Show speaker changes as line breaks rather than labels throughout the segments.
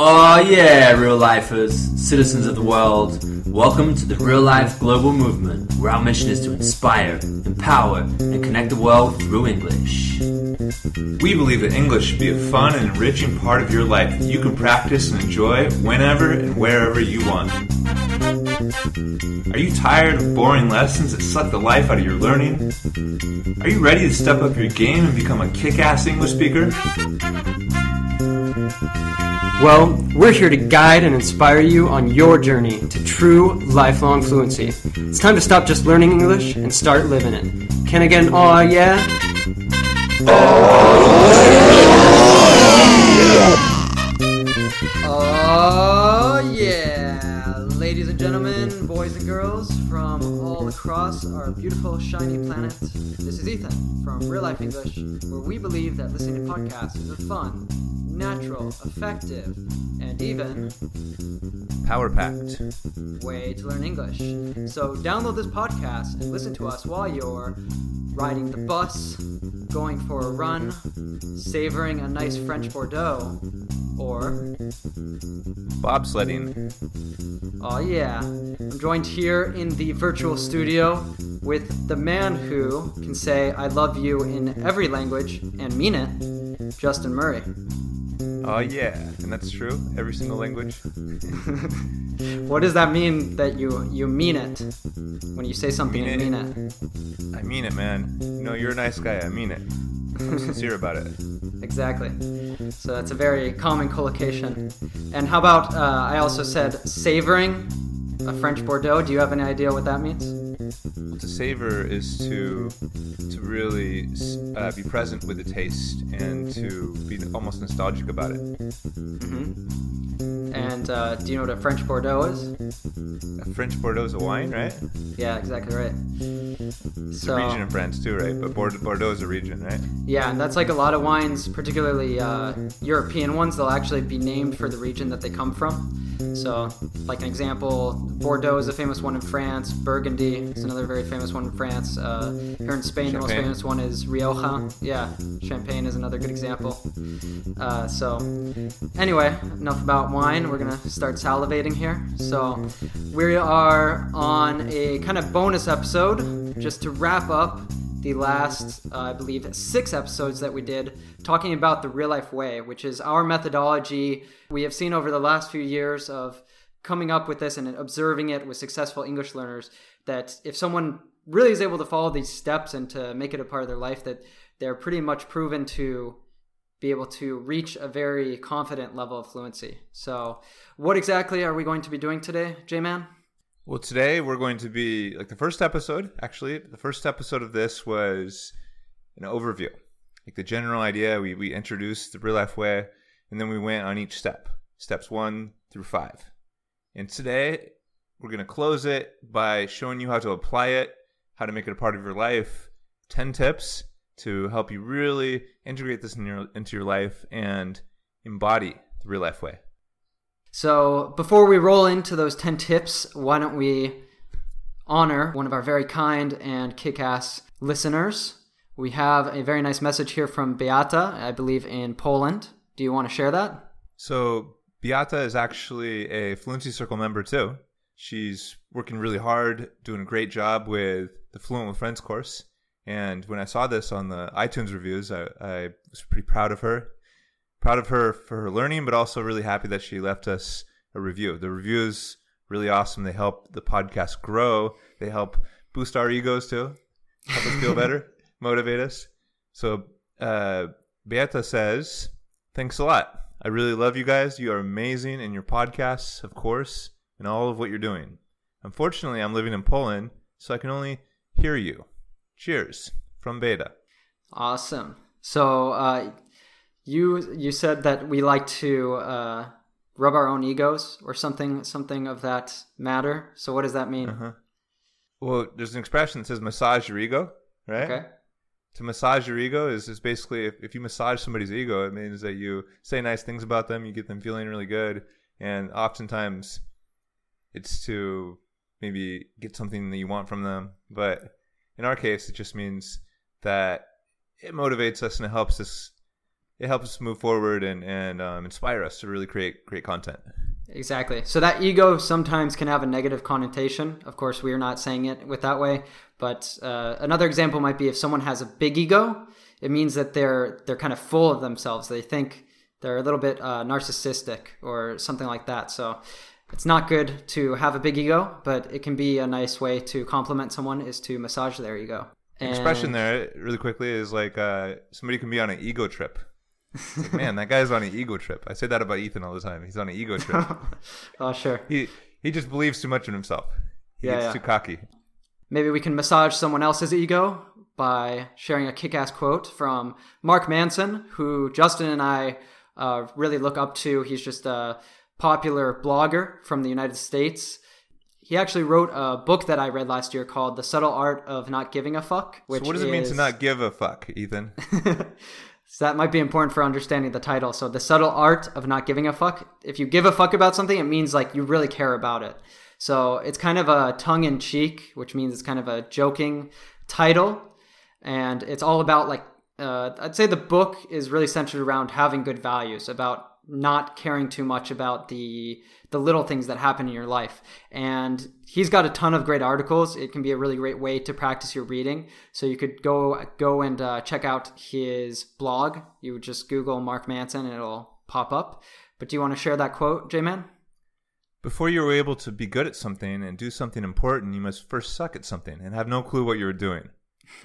Oh yeah, real lifers, citizens of the world. Welcome to the Real Life Global Movement, where our mission is to inspire, empower, and connect the world through English.
We believe that English should be a fun and enriching part of your life that you can practice and enjoy whenever and wherever you want. Are you tired of boring lessons that suck the life out of your learning? Are you ready to step up your game and become a kick ass English speaker?
Well, we're here to guide and inspire you on your journey to true lifelong fluency. It's time to stop just learning English and start living it. Can an aw yeah? Oh yeah! Ladies and gentlemen, boys and girls from all across our beautiful, shiny planet, this is Ethan from Real Life English, where we believe that listening to podcasts is a fun, natural, effective, and even
Power packed.
way to learn English. So download this podcast and listen to us while you're riding the bus, going for a run, savoring a nice French Bordeaux, or
Bobsledding.
Oh, yeah. I'm joined here in the virtual studio with the man who can say I love you in every language and mean it, Justin Murray.
Oh yeah, and that's true. Every single language.
What does that mean that you, you mean it? When you say something
Mean
and mean it.
I mean it, man. You know, you're a nice guy. I mean it. I'm sincere about it.
Exactly. So that's a very common collocation. And how about, uh, I also said savoring a French Bordeaux. Do you have any idea what that means?
To savor is to to really uh, be present with the taste and to be almost nostalgic about it.
And uh, do you know what a French Bordeaux is?
A French Bordeaux is a wine, right?
Yeah, exactly right.
It's
So,
a region in France too, right? But Bordeaux is a region, right?
yeah, and that's like a lot of wines, particularly uh, European ones, they'll actually be named for the region that they come from. So, like an example, Bordeaux is a famous one in France. Burgundy is another very famous one in France. Uh, here in Spain, the most famous one is Rioja. Yeah, Champagne is another good example. Uh, so, anyway, enough about wine. We're gonna start salivating here. So, we are on a kind of bonus episode just to wrap up the last, uh, I believe, six episodes that we did talking about the real life way, which is our methodology we have seen over the last few years of coming up with this and observing it with successful English learners. That if someone really is able to follow these steps and to make it a part of their life, that they're pretty much proven to be able to reach a very confident level of fluency. So, what exactly are we going to be doing today, J Man?
Well, today we're going to be like the first episode. Actually, the first episode of this was an overview, like the general idea. We we introduced the real life way, and then we went on each step, steps one through five. And today we're going to close it by showing you how to apply it, how to make it a part of your life. Ten tips to help you really integrate this in your, into your life and embody the real life way.
So, before we roll into those 10 tips, why don't we honor one of our very kind and kick ass listeners? We have a very nice message here from Beata, I believe in Poland. Do you want to share that?
So Beata is actually a Fluency Circle member too. She's working really hard, doing a great job with the Fluent with Friends course. And when I saw this on the iTunes reviews, I, I was pretty proud of her. Proud of her for her learning, but also really happy that she left us a review. The reviews really awesome. They help the podcast grow. They help boost our egos too, help us feel better, motivate us. So uh, Beata says, "Thanks a lot. I really love you guys. You are amazing in your podcasts, of course, and all of what you're doing. Unfortunately, I'm living in Poland, so I can only hear you. Cheers from Beata.
Awesome. So, uh, you you said that we like to uh, rub our own egos or something something of that matter. So, what does that mean?
Uh-huh. Well, there's an expression that says massage your ego, right?
Okay.
To massage your ego is, is basically if, if you massage somebody's ego, it means that you say nice things about them, you get them feeling really good, and oftentimes it's to maybe get something that you want from them. But in our case, it just means that it motivates us and it helps us it helps us move forward and and um, inspire us to really create great content.
Exactly. So that ego sometimes can have a negative connotation. Of course, we are not saying it with that way. But uh, another example might be if someone has a big ego, it means that they're they're kind of full of themselves. They think they're a little bit uh, narcissistic or something like that. So it's not good to have a big ego, but it can be a nice way to compliment someone is to massage their ego.
And Expression there, really quickly, is like uh, somebody can be on an ego trip. Like, Man, that guy's on an ego trip. I say that about Ethan all the time. He's on an ego trip.
oh, sure.
He he just believes too much in himself. He yeah, gets yeah. too cocky.
Maybe we can massage someone else's ego by sharing a kick-ass quote from Mark Manson, who Justin and I uh, really look up to. He's just a popular blogger from the United States. He actually wrote a book that I read last year called "The Subtle Art of Not Giving a Fuck."
Which so what does it mean to not give a fuck, Ethan?
so that might be important for understanding the title. So the subtle art of not giving a fuck. If you give a fuck about something, it means like you really care about it. So it's kind of a tongue in cheek, which means it's kind of a joking title, and it's all about like uh, I'd say the book is really centered around having good values, about not caring too much about the the little things that happen in your life. And he's got a ton of great articles. It can be a really great way to practice your reading. So you could go go and uh, check out his blog. You would just Google Mark Manson and it'll pop up. But do you want to share that quote, J-Man?
Before you are able to be good at something and do something important, you must first suck at something and have no clue what you're doing.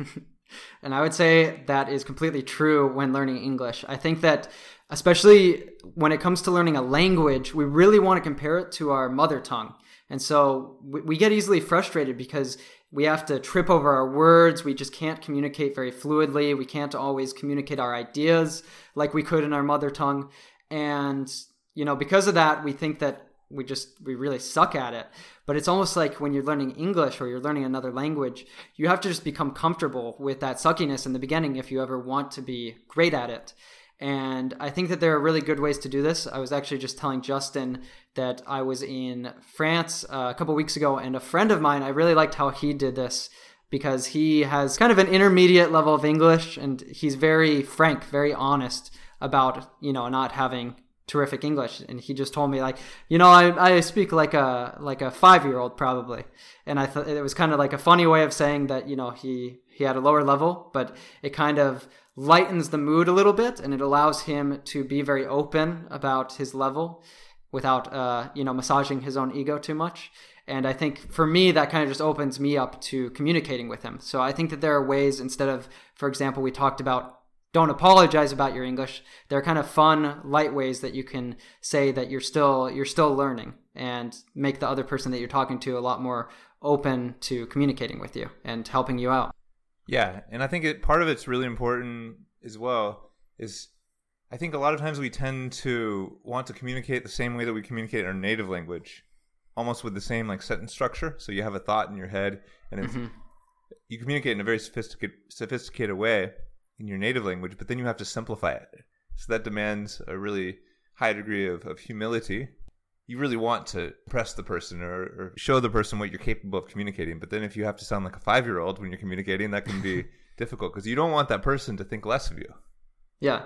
and I would say that is completely true when learning English. I think that especially when it comes to learning a language, we really want to compare it to our mother tongue. And so we, we get easily frustrated because we have to trip over our words. We just can't communicate very fluidly. We can't always communicate our ideas like we could in our mother tongue. And, you know, because of that, we think that we just, we really suck at it. But it's almost like when you're learning English or you're learning another language, you have to just become comfortable with that suckiness in the beginning if you ever want to be great at it. And I think that there are really good ways to do this. I was actually just telling Justin that I was in France uh, a couple weeks ago, and a friend of mine, I really liked how he did this because he has kind of an intermediate level of English and he's very frank, very honest about, you know, not having terrific English. And he just told me like, you know, I, I speak like a like a five year old probably. And I thought it was kind of like a funny way of saying that, you know, he he had a lower level, but it kind of lightens the mood a little bit and it allows him to be very open about his level without uh, you know massaging his own ego too much. And i think for me that kind of just opens me up to communicating with him. So i think that there are ways instead of for example we talked about don't apologize about your english there are kind of fun light ways that you can say that you're still you're still learning and make the other person that you're talking to a lot more open to communicating with you and helping you out
yeah, and I think it part of it's really important as well is I think a lot of times we tend to want to communicate the same way that we communicate in our native language, almost with the same like sentence structure. So you have a thought in your head, and mm-hmm. you communicate in a very sophisticated sophisticated way in your native language, but then you have to simplify it. So that demands a really high degree of, of humility you really want to press the person or, or, show the person what you're capable of communicating. But then if you have to sound like a five year old when you're communicating, that can be difficult because you don't want that person to think less of you.
Yeah.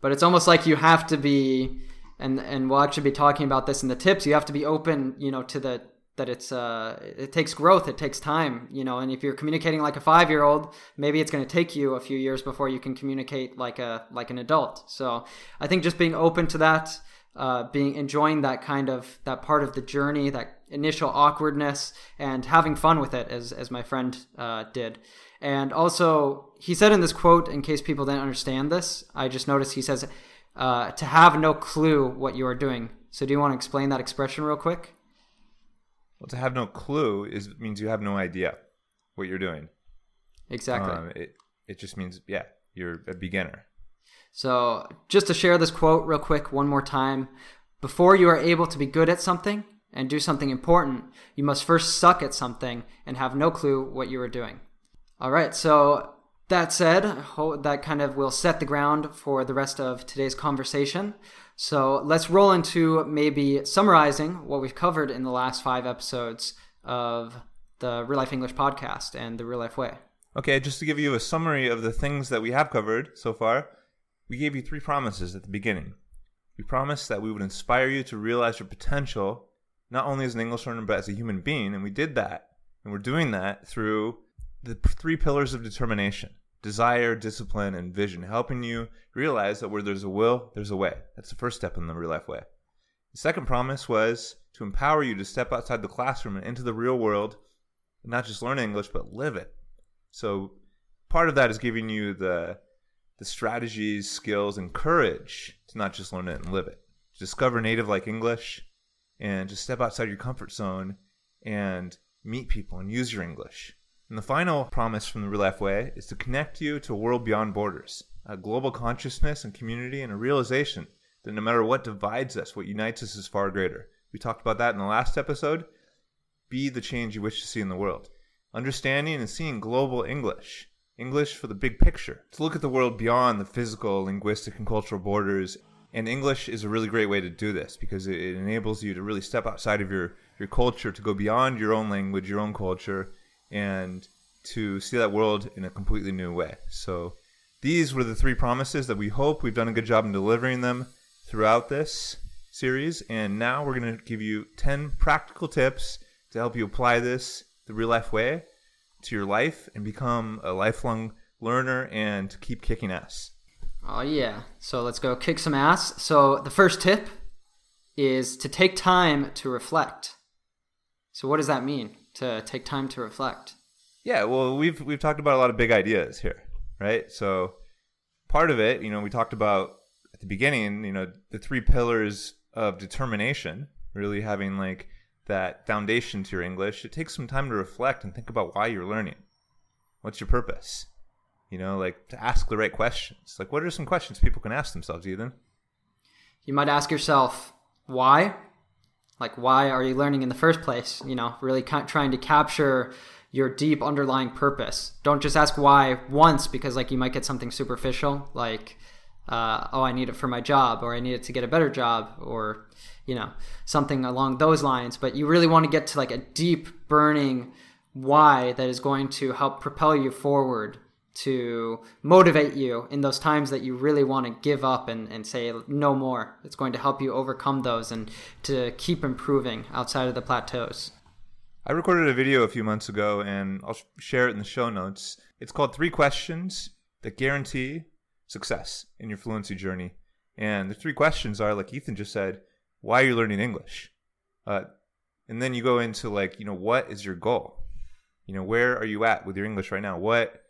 But it's almost like you have to be, and and we'll actually be talking about this in the tips. You have to be open, you know, to the that it's uh it takes growth, it takes time, you know. And if you're communicating like a five year old, maybe it's going to take you a few years before you can communicate like a like an adult. So I think just being open to that uh, being enjoying that kind of that part of the journey, that initial awkwardness, and having fun with it, as as my friend uh, did. And also, he said in this quote, in case people didn't understand this, I just noticed he says uh, to have no clue what you are doing. So, do you want to explain that expression real quick?
Well, to have no clue is means you have no idea what you're doing.
Exactly. Um,
it it just means yeah, you're a beginner.
So, just to share this quote real quick one more time before you are able to be good at something and do something important, you must first suck at something and have no clue what you are doing. All right, so that said, that kind of will set the ground for the rest of today's conversation. So let's roll into maybe summarizing what we've covered in the last five episodes of the Real Life English podcast and the Real Life Way.
Okay, just to give you a summary of the things that we have covered so far we gave you three promises at the beginning. We promised that we would inspire you to realize your potential, not only as an English learner, but as a human being. And we did that. And we're doing that through the three pillars of determination desire, discipline, and vision, helping you realize that where there's a will, there's a way. That's the first step in the real life way. The second promise was to empower you to step outside the classroom and into the real world, and not just learn English, but live it. So part of that is giving you the the strategies, skills, and courage to not just learn it and live it. Discover native like English and just step outside your comfort zone and meet people and use your English. And the final promise from the Real Life Way is to connect you to a world beyond borders, a global consciousness and community, and a realization that no matter what divides us, what unites us is far greater. We talked about that in the last episode. Be the change you wish to see in the world. Understanding and seeing global English. English for the big picture. To look at the world beyond the physical, linguistic, and cultural borders. And English is a really great way to do this because it enables you to really step outside of your, your culture, to go beyond your own language, your own culture, and to see that world in a completely new way. So these were the three promises that we hope we've done a good job in delivering them throughout this series. And now we're going to give you 10 practical tips to help you apply this the real life way to your life and become a lifelong learner and keep kicking ass.
Oh, yeah. So let's go kick some ass. So the first tip is to take time to reflect. So, what does that mean? to take time to reflect.
Yeah, well, we've we've talked about a lot of big ideas here, right? So part of it, you know, we talked about at the beginning, you know, the three pillars of determination, really having like that foundation to your English. It takes some time to reflect and think about why you're learning. What's your purpose? You know, like to ask the right questions. Like, what are some questions people can ask themselves, Ethan?
You might ask yourself, why? like why are you learning in the first place you know really trying to capture your deep underlying purpose don't just ask why once because like you might get something superficial like uh, oh i need it for my job or i need it to get a better job or you know something along those lines but you really want to get to like a deep burning why that is going to help propel you forward to motivate you in those times that you really want to give up and, and say no more. It's going to help you overcome those and to keep improving outside of the plateaus.
I recorded a video a few months ago and I'll share it in the show notes. It's called Three Questions That Guarantee Success in Your Fluency Journey. And the three questions are, like Ethan just said, why are you learning English? Uh, and then you go into like, you know, what is your goal? You know, where are you at with your English right now? What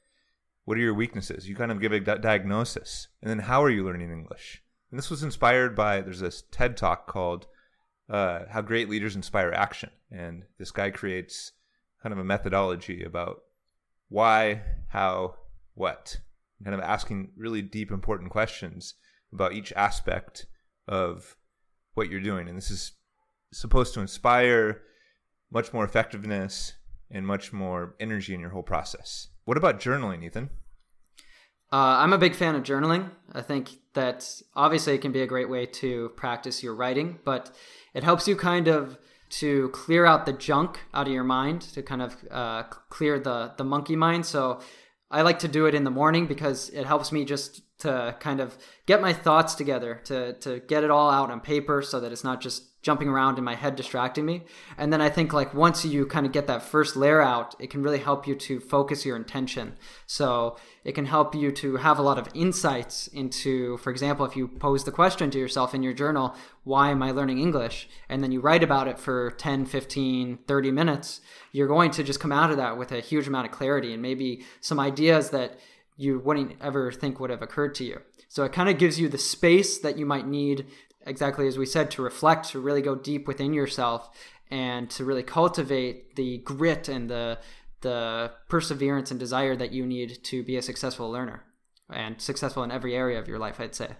what are your weaknesses? You kind of give a di- diagnosis. And then how are you learning English? And this was inspired by, there's this TED talk called uh, How Great Leaders Inspire Action. And this guy creates kind of a methodology about why, how, what, kind of asking really deep, important questions about each aspect of what you're doing. And this is supposed to inspire much more effectiveness and much more energy in your whole process. What about journaling, Ethan?
Uh, I'm a big fan of journaling. I think that obviously it can be a great way to practice your writing, but it helps you kind of to clear out the junk out of your mind, to kind of uh, clear the the monkey mind. So I like to do it in the morning because it helps me just to kind of get my thoughts together, to to get it all out on paper, so that it's not just jumping around in my head distracting me. And then i think like once you kind of get that first layer out it can really help you to focus your intention. So it can help you to have a lot of insights into for example if you pose the question to yourself in your journal why am i learning english? and then you write about it for 10 15 30 minutes you're going to just come out of that with a huge amount of clarity and maybe some ideas that you wouldn't ever think would have occurred to you. So it kind of gives you the space that you might need exactly as we said, to reflect, to really go deep within yourself, and to really cultivate the grit and the the perseverance and desire that you need to be a successful learner and successful in every area of your life. I'd say.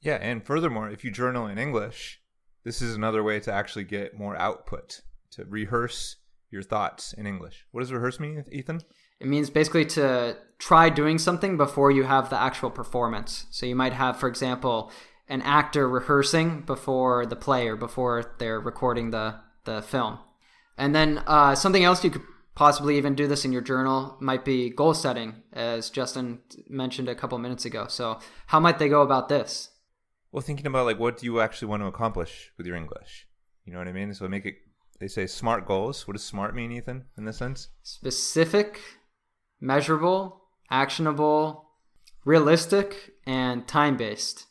Yeah, and furthermore, if you journal in English, this is another way to actually get more output to rehearse your thoughts in English. What does rehearse mean, Ethan?
It means basically to try doing something before you have the actual performance. So you might have, for example, an actor rehearsing before the play or before they're recording the the film. And then uh, something else you could possibly even do this in your journal might be goal setting, as Justin mentioned a couple minutes ago. So, how might they go about this?
Well, thinking about like what do you actually want to accomplish with your English? You know what I mean? So make it. They say smart goals. What does smart mean, Ethan? In this sense,
specific, measurable, actionable, realistic, and time based.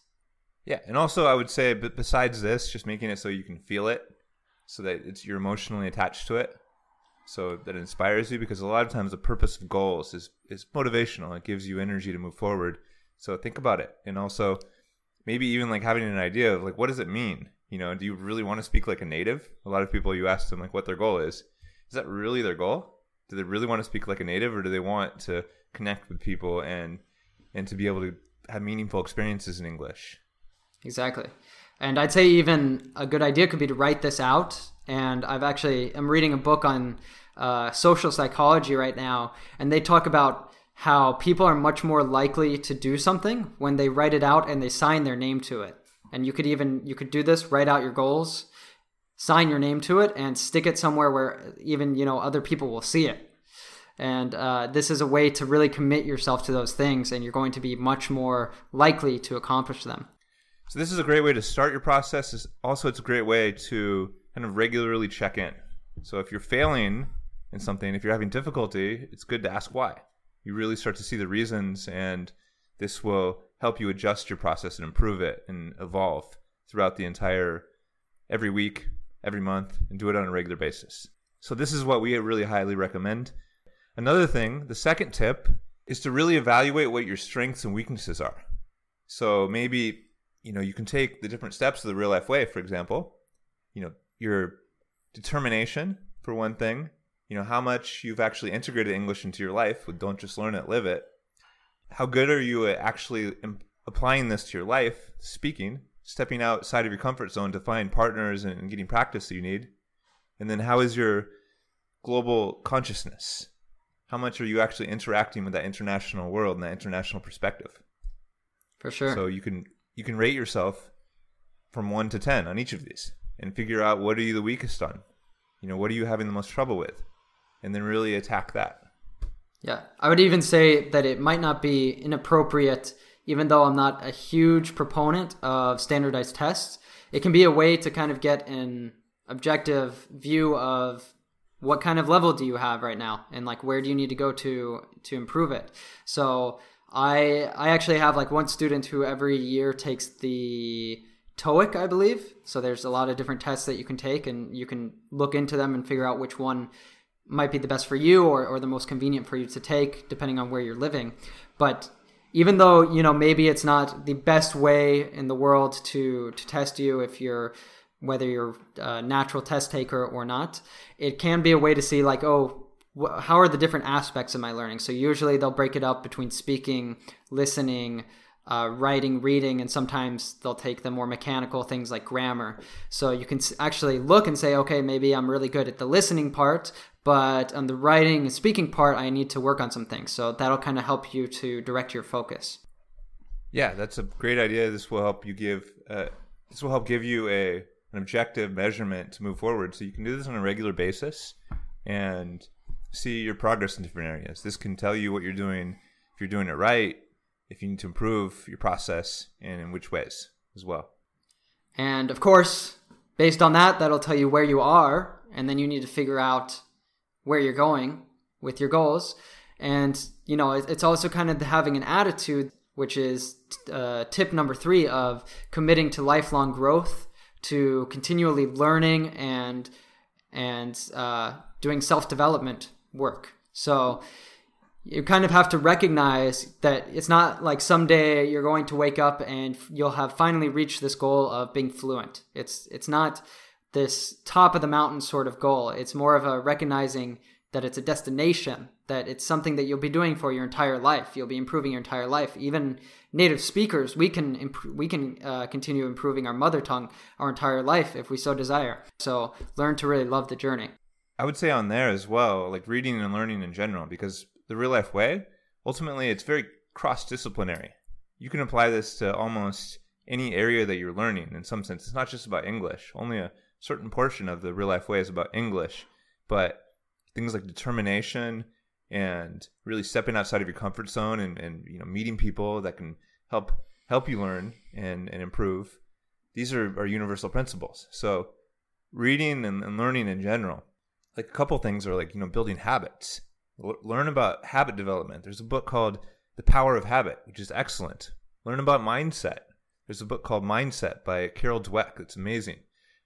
Yeah, and also I would say, but besides this, just making it so you can feel it, so that it's you're emotionally attached to it so that inspires you because a lot of times the purpose of goals is is motivational. It gives you energy to move forward. So think about it. And also maybe even like having an idea of like what does it mean? You know do you really want to speak like a native? A lot of people you ask them like what their goal is. Is that really their goal? Do they really want to speak like a native or do they want to connect with people and and to be able to have meaningful experiences in english
exactly and i'd say even a good idea could be to write this out and I've actually I'm reading a book on uh, social psychology right now, and they talk about how people are much more likely to do something when they write it out and they sign their name to it. And you could even you could do this, write out your goals, sign your name to it, and stick it somewhere where even you know other people will see it. And uh, this is a way to really commit yourself to those things, and you're going to be much more likely to accomplish them.
So this is a great way to start your process. Also, it's a great way to kind of regularly check in. So if you're failing in something, if you're having difficulty, it's good to ask why. You really start to see the reasons, and this will help you adjust your process and improve it and evolve throughout the entire every week, every month, and do it on a regular basis. So this is what we really highly recommend. Another thing, the second tip is to really evaluate what your strengths and weaknesses are. So maybe, you know, you can take the different steps of the real life way, for example, you know, your determination for one thing you know how much you've actually integrated english into your life with don't just learn it live it. How good are you at actually applying this to your life speaking stepping outside of your comfort zone to find partners and getting practice that you need? And then how is your global consciousness? How much are you actually interacting with that international world and that international perspective?
For sure.
So you can you can rate yourself from 1 to 10 on each of these and figure out what are you the weakest on. You know what are you having the most trouble with? And then really attack that.
Yeah i would even say that it might not be inappropriate even though i'm not a huge proponent of standardized tests it can be a way to kind of get an objective view of what kind of level do you have right now and like where do you need to go to to improve it. So i i actually have like one student who every year takes the TOEIC, I believe. So there's a lot of different tests that you can take, and you can look into them and figure out which one might be the best for you or, or the most convenient for you to take, depending on where you're living. But even though you know maybe it's not the best way in the world to to test you if you're whether you're a natural test taker or not, it can be a way to see like oh how are the different aspects of my learning. So usually they'll break it up between speaking, listening uh, writing, reading, and sometimes they'll take the more mechanical things like grammar. So you can actually look and say, okay, maybe I'm really good at the listening part, but on the writing and speaking part, I need to work on some things. So that'll kind of help you to direct your focus.
Yeah, that's a great idea. This will help you give uh, this will help give you a an objective measurement to move forward. So you can do this on a regular basis and see your progress in different areas. This can tell you what you're doing if you're doing it right if you need to improve your process and in which ways as well.
And of course, based on that, that'll tell you where you are, and then you need to figure out where you're going with your goals. And, you know, it's also kind of having an attitude, which is uh, tip number three of committing to lifelong growth, to continually learning and and uh, doing self development work. So, you kind of have to recognize that it's not like someday you're going to wake up and you'll have finally reached this goal of being fluent. It's it's not this top of the mountain sort of goal. It's more of a recognizing that it's a destination, that it's something that you'll be doing for your entire life. You'll be improving your entire life. Even native speakers, we can improve, we can uh, continue improving our mother tongue our entire life if we so desire. So learn to really love the journey.
I would say on there as well, like reading and learning in general, because the real life way, ultimately it's very cross disciplinary. You can apply this to almost any area that you're learning in some sense. It's not just about English. Only a certain portion of the real life way is about English, but things like determination and really stepping outside of your comfort zone and, and you know meeting people that can help help you learn and, and improve these are, are universal principles so reading and, and learning in general like a couple things are like you know building habits L- learn about habit development there's a book called the power of habit which is excellent learn about mindset there's a book called mindset by carol dweck it's amazing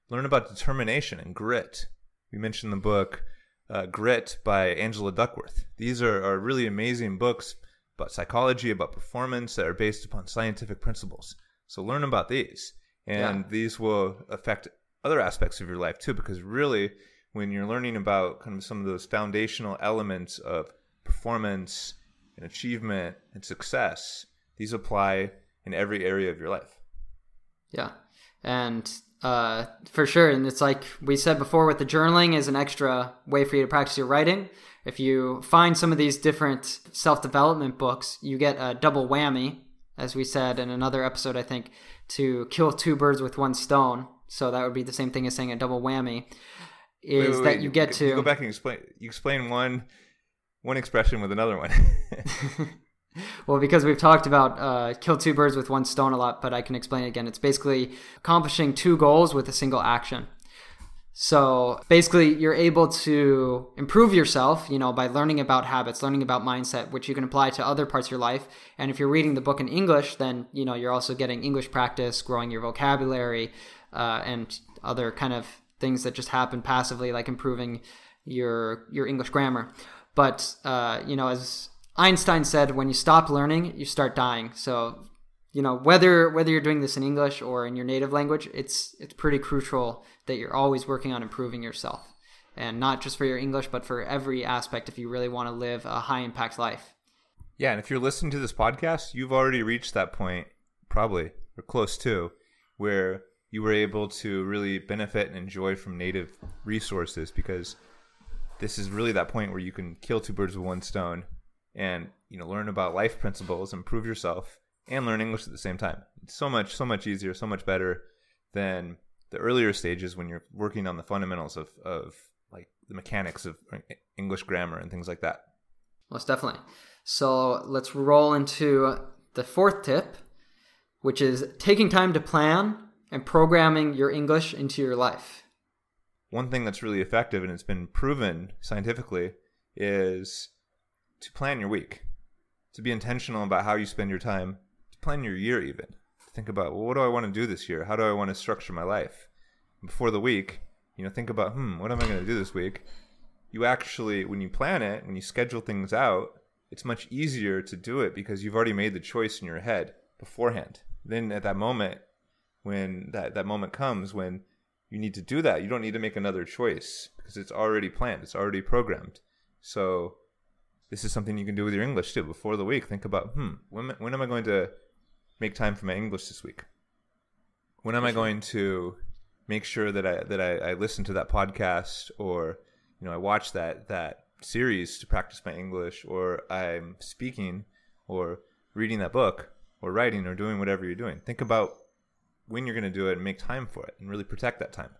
learn about determination and grit we mentioned the book uh, Grit by Angela Duckworth. These are, are really amazing books about psychology, about performance that are based upon scientific principles. So learn about these. And
Yeah.
these will affect other aspects of your life too, because really, when you're learning about kind of some of those foundational elements of performance and achievement and success, these apply in every area of your life.
Yeah. And uh, for sure. And it's like we said before with the journaling is an extra way for you to practice your writing. If you find some of these different self development books, you get a double whammy, as we said in another episode, I think, to kill two birds with one stone. So that would be the same thing as saying a double whammy. Is
Wait, wait,
that
wait,
you get to
go back and explain. You explain one one expression with another one.
Well, because we've talked about uh, kill two birds with one stone a lot, but I can explain it again. It's basically accomplishing two goals with a single action. So basically, you're able to improve yourself, you know, by learning about habits, learning about mindset, which you can apply to other parts of your life. And if you're reading the book in English, then you know you're also getting English practice, growing your vocabulary, uh, and other kind of things that just happen passively, like improving your your English grammar. But uh, you know, as Einstein said, when you stop learning, you start dying. So you know whether whether you're doing this in English or in your native language, it's it's pretty crucial that you're always working on improving yourself, and not just for your English, but for every aspect. If you really want to live a high impact life.
yeah, and if you're listening to this podcast, you've already reached that point, probably or close to, where you were able to really benefit and enjoy from native resources because this is really that point where you can kill two birds with one stone and you know learn about life principles improve yourself and learn english at the same time it's so much so much easier so much better than the earlier stages when you're working on the fundamentals of of like the mechanics of english grammar and things like that
Most definitely. So let's roll into the fourth tip, which is taking time to plan and programming your English into your life.
one thing that's really effective and it's been proven scientifically is to plan your week. To be intentional about how you spend your time. To plan your year even. To think about well what do i want to do this year? How do i want to structure my life? Before the week you know think about hmm what am i going to do this week? You actually when you plan it when you schedule things out it's much easier to do it because you've already made the choice in your head beforehand. Then at that moment when that, that moment comes when you need to do that. You don't need to make another choice because it's already planned. It's already programmed. So this is something you can do with your english too. Before the week think about hmm when, when am i going to make time for my english this week? When am i going to make sure that i that I, I listen to that podcast or you know i watch that that series to practice my english or i'm speaking or reading that book or writing or doing whatever you're doing. Think about when you're going to do it and make time for it and really protect that time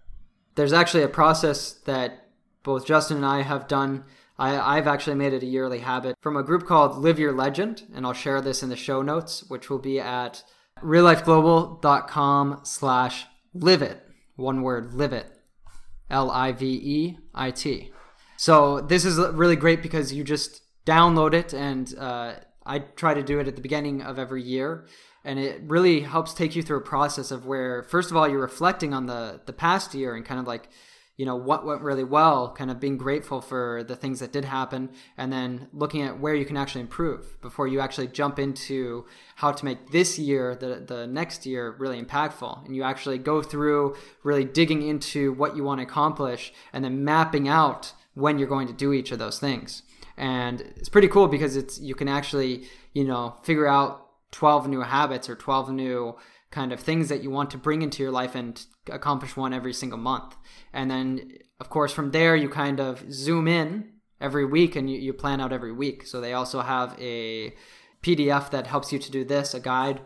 There's actually a process that both Justin and I have done. I, I've actually made it a yearly habit from a group called Live Your Legend, and I'll share this in the show notes, which will be at reallifeglobal.com slash live it. One word, live it. L I V E I T. So this is really great because you just download it, and uh, I try to do it at the beginning of every year, and it really helps take you through a process of where, first of all, you're reflecting on the the past year and kind of like, you know, what went really well, kind of being grateful for the things that did happen, and then looking at where you can actually improve before you actually jump into how to make this year, the the next year, really impactful, and you actually go through really digging into what you want to accomplish, and then mapping out when you're going to do each of those things. And it's pretty cool because it's you can actually, you know, figure out 12 new habits or 12 new kind of things that you want to bring into your life and accomplish one every single month. And then of course from there you kind of zoom in every week and you, you plan out every week. So they also have a PDF that helps you to do this, a guide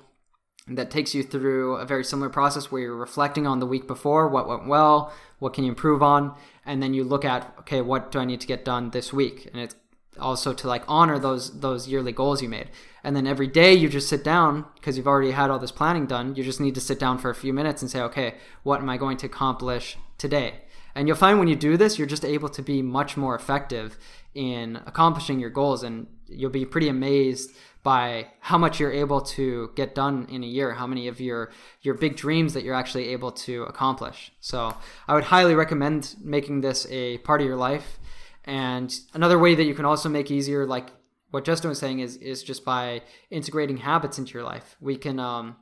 that takes you through a very similar process where you're reflecting on the week before, what went well, what can you improve on, and then you look at okay, what do I need to get done this week, and it's also to like honor those those yearly goals you made. And then every day you just sit down because you've already had all this planning done. You just need to sit down for a few minutes and say, okay, what am I going to accomplish today? And you'll find when you do this, you're just able to be much more effective in accomplishing your goals, and you'll be pretty amazed by how much you're able to get done in a year, how many of your your big dreams that you're actually able to accomplish. So I would highly recommend making this a part of your life. And another way that you can also make easier, like what Justin was saying, is is just by integrating habits into your life. We can um,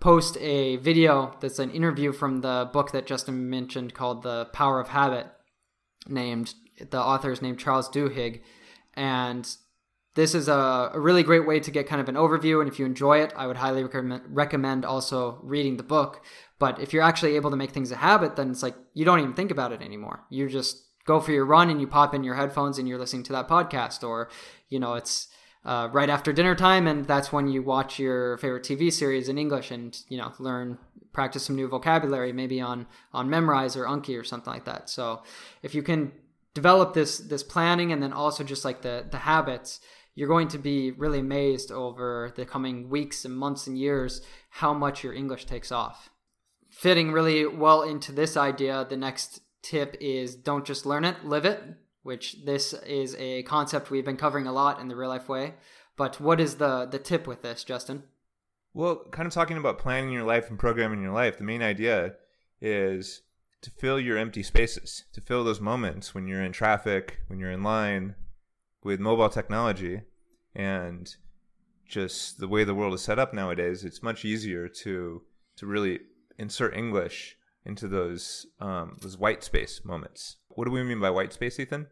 post a video that's an interview from the book that Justin mentioned called The Power of Habit, named the author is named Charles Duhigg, and this is a, a, really great way to get kind of an overview. And if you enjoy it, I would highly recommend, recommend also reading the book. But if you're actually able to make things a habit, then it's like you don't even think about it anymore. You just go for your run and you pop in your headphones and you're listening to that podcast, or you know, it's uh, right after dinner time and that's when you watch your favorite TV series in English and you know learn practice some new vocabulary maybe on on Memrise or Anki or something like that. So if you can develop this this planning and then also just like the the habits you're going to be really amazed over the coming weeks and months and years how much your English takes off. Fitting really well into this idea, the next tip is don't just learn it, live it, which this is a concept we've been covering a lot in the real life way. But what is the the tip with this, Justin?
Well, kind of talking about planning your life and programming your life, the main idea is to fill your empty spaces, to fill those moments when you're in traffic, when you're in line, with mobile technology and just the way the world is set up nowadays, it's much easier to to really insert English into those um, those white space moments. What do we mean by white space, Ethan?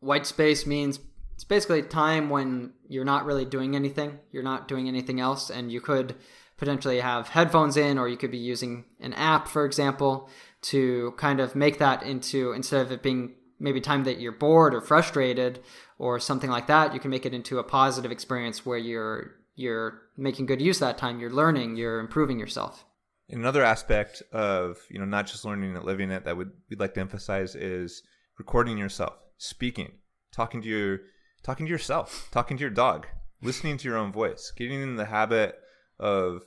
White space means it's basically time when you're not really doing anything. You're not doing anything else, and you could potentially have headphones in, or you could be using an app, for example, to kind of make that into instead of it being maybe time that you're bored or frustrated or something like that, you can make it into a positive experience where you're you're making good use of that time. You're learning. You're improving yourself.
Another aspect of you know not just learning it, living it that would we'd like to emphasize is recording yourself, speaking, talking to your talking to yourself, talking to your dog, listening to your own voice, getting in the habit of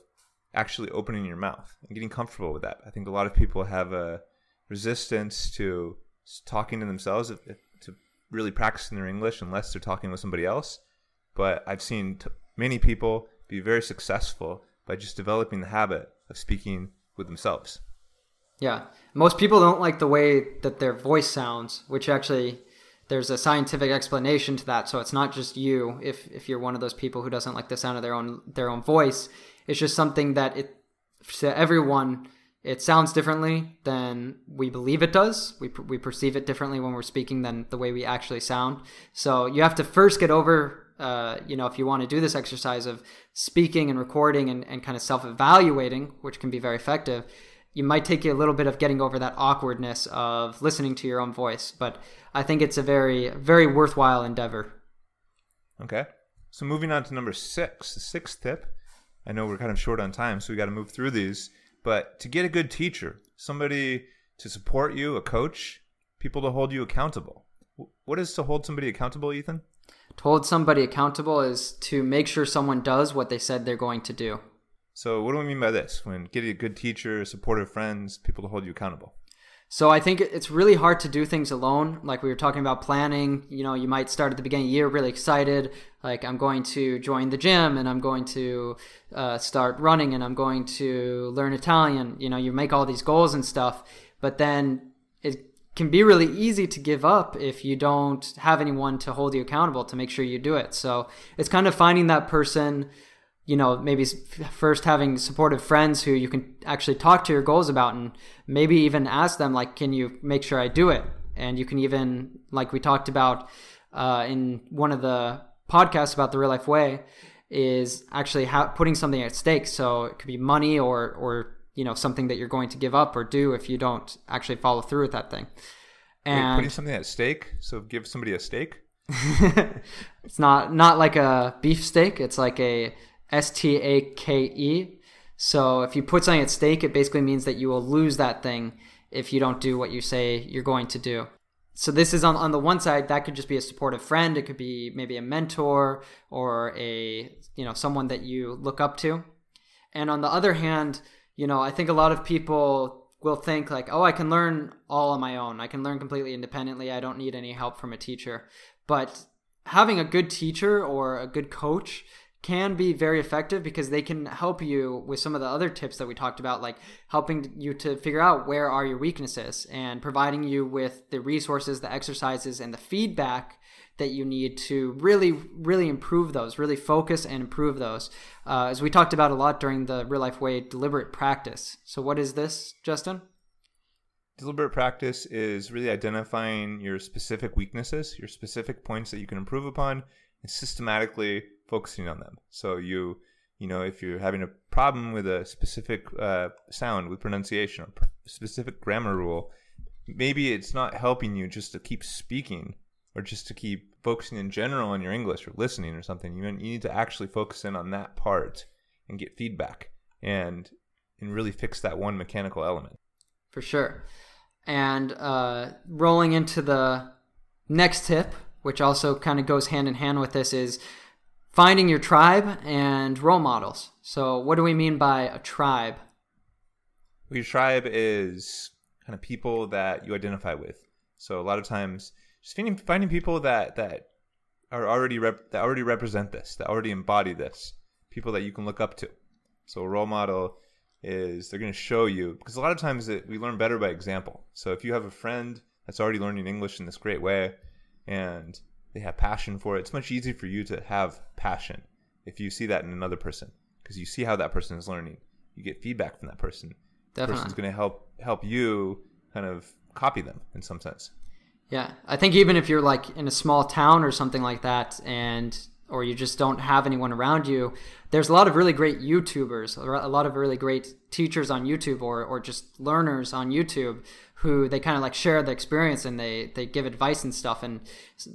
actually opening your mouth and getting comfortable with that. I think a lot of people have a resistance to talking to themselves to really practicing their English unless they're talking with somebody else. But I've seen t- many people be very successful by just developing the habit of speaking with themselves.
Yeah. Most people don't like the way that their voice sounds, which actually there's a scientific explanation to that. So it's not just you if if you're one of those people who doesn't like the sound of their own their own voice. It's just something that it to everyone it sounds differently than we believe it does. We, we perceive it differently when we're speaking than the way we actually sound. So you have to first get over, uh, you know, if you want to do this exercise of speaking and recording and, and kind of self evaluating, which can be very effective, you might take you a little bit of getting over that awkwardness of listening to your own voice. But I think it's a very, very worthwhile endeavor.
Okay. So moving on to number six, the sixth tip. I know we're kind of short on time, so we got to move through these but to get a good teacher, somebody to support you, a coach, people to hold you accountable. What is to hold somebody accountable, Ethan?
To hold somebody accountable is to make sure someone does what they said they're going to do.
So, what do we mean by this? When getting a good teacher, supportive friends, people to hold you accountable?
So I think it's really hard to do things alone. Like we were talking about planning, you know, you might start at the beginning of the year really excited, like I'm going to join the gym and I'm going to uh, start running and I'm going to learn Italian. You know, you make all these goals and stuff, but then can be really easy to give up if you don't have anyone to hold you accountable to make sure you do it. So it's kind of finding that person you know, maybe first having supportive friends who you can actually talk to your goals about and maybe even ask them, like, can you make sure I do it? And you can even, like we talked about uh, in one of the podcasts about the real life way, is actually ha- putting something at stake. So it could be money or, or, you know, something that you're going to give up or do if you don't actually follow through with that thing.
And Wait, putting something at stake. So give somebody a steak.
it's not not like a beef steak. It's like a S T A K E. So if you put something at stake, it basically means that you will lose that thing if you don't do what you say you're going to do. So this is on, on the one side, that could just be a supportive friend. It could be maybe a mentor or a, you know, someone that you look up to. And on the other hand, you know, I think a lot of people will think like, oh, I can learn all on my own. I can learn completely independently. I don't need any help from a teacher. But having a good teacher or a good coach can be very effective because they can help you with some of the other tips that we talked about like helping you to figure out where are your weaknesses and providing you with the resources the exercises and the feedback that you need to really really improve those really focus and improve those. Uh, as we talked about a lot during the real life way deliberate practice. So what is this justin?
Deliberate practice is really identifying your specific weaknesses your specific points that you can improve upon and systematically focusing on them. So you, you know, if you're having a problem with a specific uh, sound with pronunciation or specific grammar rule, maybe it's not helping you just to keep speaking or just to keep focusing in general on your English or listening or something. You, you need to actually focus in on that part and get feedback and and really fix that one mechanical element.
For sure. And uh, rolling into the next tip, which also kind of goes hand in hand with this, is finding your tribe and role models. So, what do we mean by a tribe?
Well, your tribe is kind of people that you identify with. So, a lot of times, just finding, finding people that that are already rep, that already represent this, that already embody this, people that you can look up to. So, a role model is they're going to show you because a lot of times it, we learn better by example. So, if you have a friend that's already learning English in this great way, and they have passion for it. It's much easier for you to have passion if you see that in another person because you see how that person is learning. You get feedback from that person. Definitely. The person's going to help help you kind of copy them in some sense.
Yeah, I think even if you're like in a small town or something like that, and or you just don't have anyone around you, there's a lot of really great YouTubers, a lot of really great teachers on YouTube, or or just learners on YouTube who they kind of like share the experience and they they give advice and stuff. And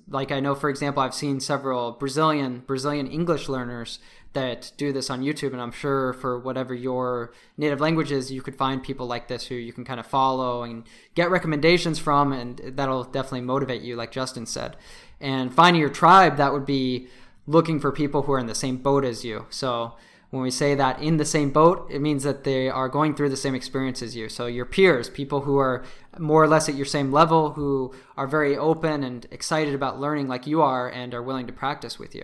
like I know for example I've seen several Brazilian Brazilian English learners that do this on YouTube and I'm sure for whatever your native language is you could find people like this who you can kind of follow and get recommendations from and that'll definitely motivate you like Justin said. And finding your tribe that would be looking for people who are in the same boat as you so when we say that in the same boat, it means that they are going through the same experience as you. So your peers, people who are more or less at your same level, who are very open and excited about learning like you are and are willing to practice with you.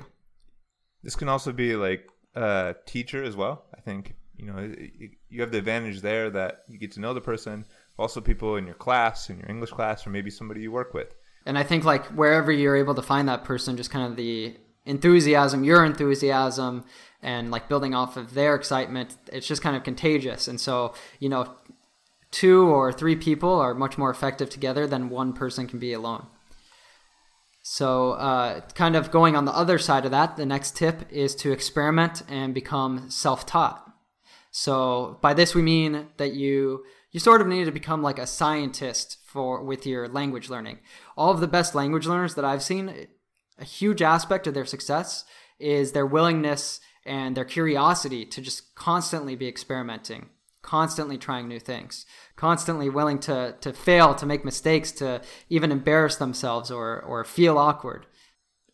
This can also be like a teacher as well. I think, you know, you have the advantage there that you get to know the person, also people in your class, in your English class, or maybe somebody you work with.
And I think like wherever you're able to find that person, just kind of the enthusiasm, your enthusiasm, and like building off of their excitement, it's just kind of contagious. And so, you know, two or three people are much more effective together than one person can be alone. So, uh, kind of going on the other side of that, the next tip is to experiment and become self taught. So, by this we mean that you you sort of need to become like a scientist for with your language learning. All of the best language learners that I've seen, a huge aspect of their success is their willingness and their curiosity to just constantly be experimenting, constantly trying new things, constantly willing to to fail, to make mistakes, to even embarrass themselves or or feel awkward.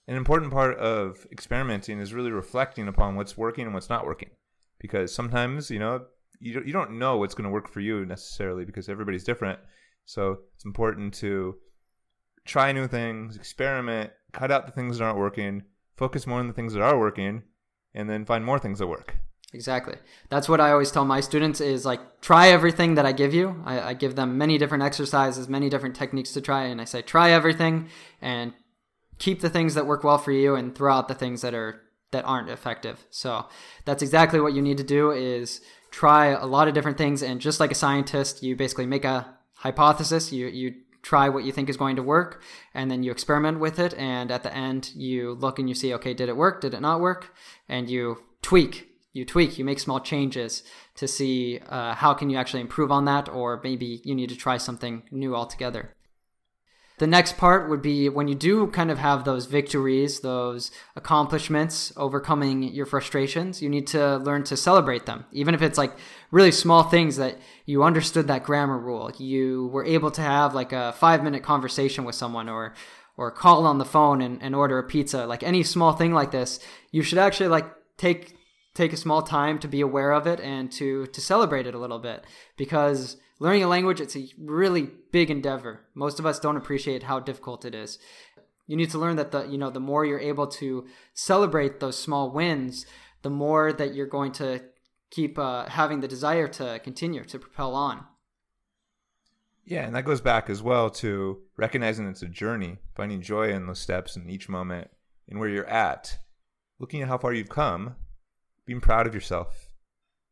An important part of experimenting is really reflecting upon what's working and what's not working, because sometimes you know you you don't know what's going to work for you necessarily because everybody's different. So it's important to try new things, experiment, cut out the things that aren't working, focus more on the things that are working, and then find more things that work.
Exactly. That's what I always tell my students is like try everything that I give you. I, I, give them many different exercises, many different techniques to try, and I say try everything and keep the things that work well for you and throw out the things that are that aren't effective. So that's exactly what you need to do is try a lot of different things and just like a scientist, you basically make a hypothesis, you you try what you think is going to work and then you experiment with it and at the end you look and you see okay did it work? Did it not work? And you tweak you tweak you make small changes to see uh, how can you actually improve on that or maybe you need to try something new altogether The next part would be when you do kind of have those victories, those accomplishments, overcoming your frustrations, you need to learn to celebrate them. Even if it's like really small things that you understood that grammar rule, you were able to have like a five minute conversation with someone or or call on the phone and, and order a pizza, like any small thing like this, you should actually like take take a small time to be aware of it and to to celebrate it a little bit. Because learning a language it's a really big endeavor. Most of us don't appreciate how difficult it is. You need to learn that the you know the more you're able to celebrate those small wins the more that you're going to keep uh, having the desire to continue to propel on.
Yeah and that goes back as well to recognizing it's a journey finding joy in those steps in each moment and where you're at. Looking at how far you've come being proud of yourself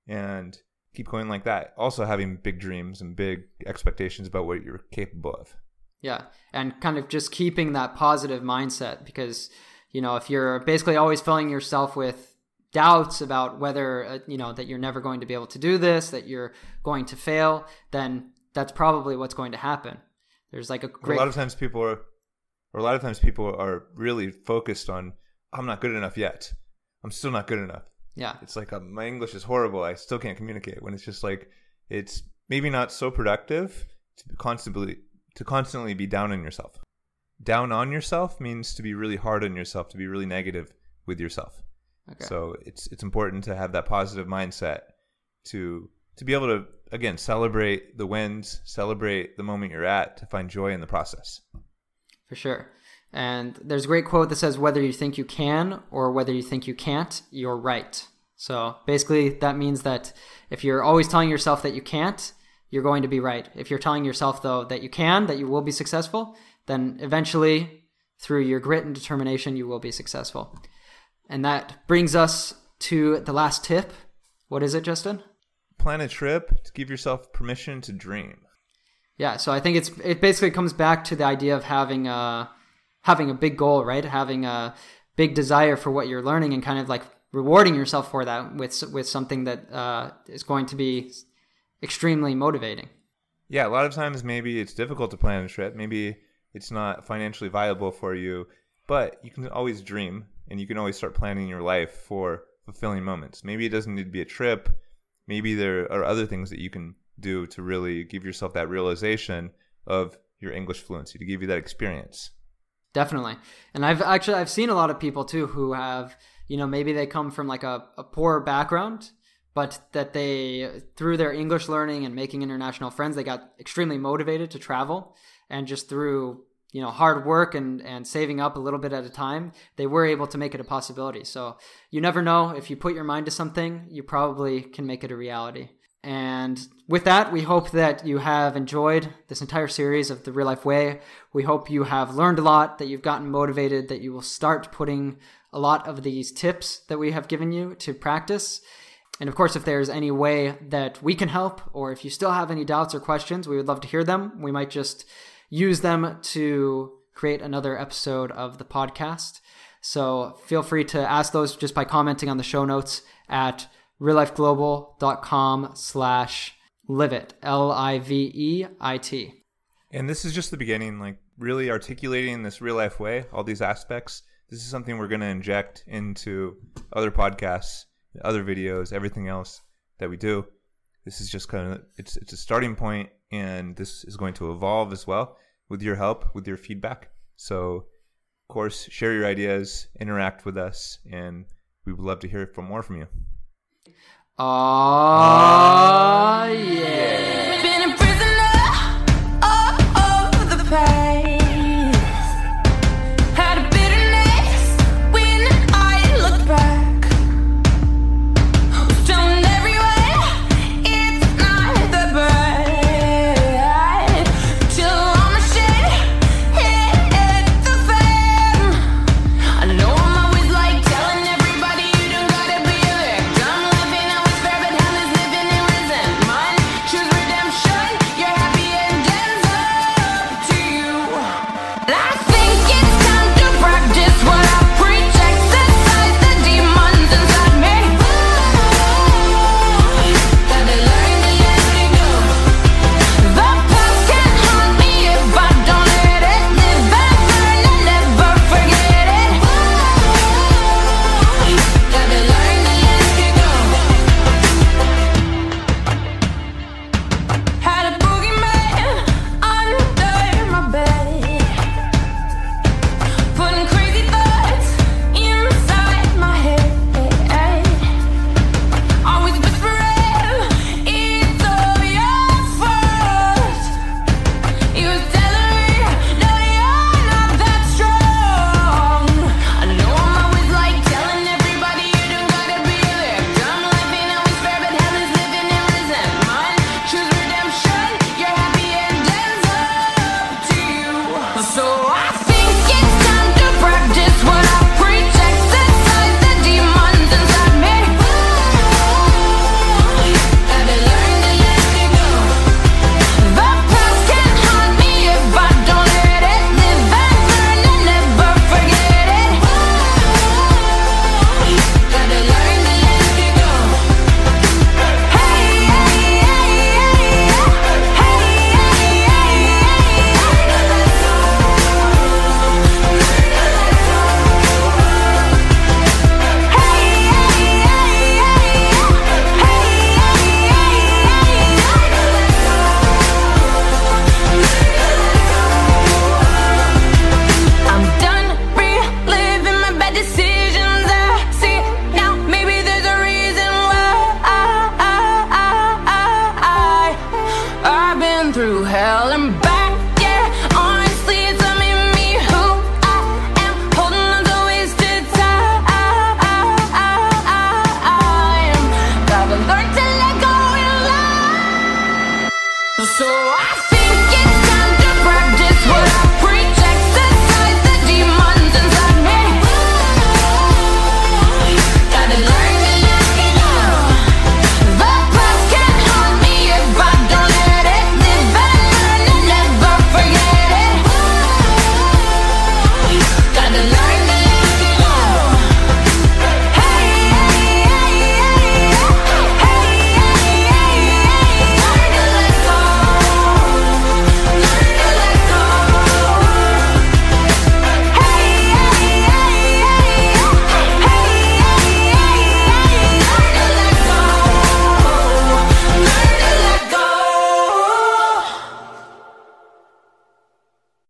and keep going like that. Also having big dreams and big expectations about what you're capable of.
Yeah, and kind of just keeping that positive mindset because you know if you're basically always filling yourself with doubts about whether uh, you know that you're never going to be able to do this, that you're going to fail, then that's probably what's going to happen. There's like a great
a lot of times people are or a lot of times people are really focused on I'm not good enough yet. I'm still not good enough.
Yeah.
It's like uh, my English is horrible. I still can't communicate. When it's just like it's maybe not so productive to constantly to constantly be down on yourself. Down on yourself means to be really hard on yourself, to be really negative with yourself. Okay. So it's it's important to have that positive mindset to to be able to again celebrate the wins, celebrate the moment you're at, to find joy in the process.
For sure. And there's a great quote that says, whether you think you can or whether you think you can't, you're right. So basically, that means that if you're always telling yourself that you can't, you're going to be right. If you're telling yourself, though, that you can, that you will be successful, then eventually, through your grit and determination, you will be successful. And that brings us to the last tip. What is it, Justin?
Plan a trip to give yourself permission to dream.
Yeah, so I think it's it basically comes back to the idea of having a having a big goal, right? Having a big desire for what you're learning and kind of like rewarding yourself for that with with something that uh, is going to be extremely motivating.
Yeah, a lot of times maybe it's difficult to plan a trip. Maybe it's not financially viable for you, but you can always dream and you can always start planning your life for fulfilling moments. Maybe it doesn't need to be a trip. Maybe there are other things that you can do to really give yourself that realization of your English fluency, to give you that experience
definitely. And i've actually i've seen a lot of people too who have you know maybe they come from like a, a poor background but that they through their english learning and making international friends they got extremely motivated to travel. And just through you know hard work and and saving up a little bit at a time they were able to make it a possibility. So you never know. If you put your mind to something you probably can make it a reality and with that, we hope that you have enjoyed this entire series of The Real Life Way. We hope you have learned a lot, that you've gotten motivated, that you will start putting a lot of these tips that we have given you to practice. And of course, if there's any way that we can help, or if you still have any doubts or questions, we would love to hear them. We might just use them to create another episode of the podcast. So feel free to ask those just by commenting on the show notes at reallifeglobal.com slash live it L-I-V-E-I-T.
And this is just the beginning, like really articulating this real life way, all these aspects. This is something we're going to inject into other podcasts, other videos, everything else that we do. This is just kind of it's it's a starting point and this is going to evolve as well with your help, with your feedback. So, of course, share your ideas, interact with us, and we would love to hear from more from you.
Oh, yeah.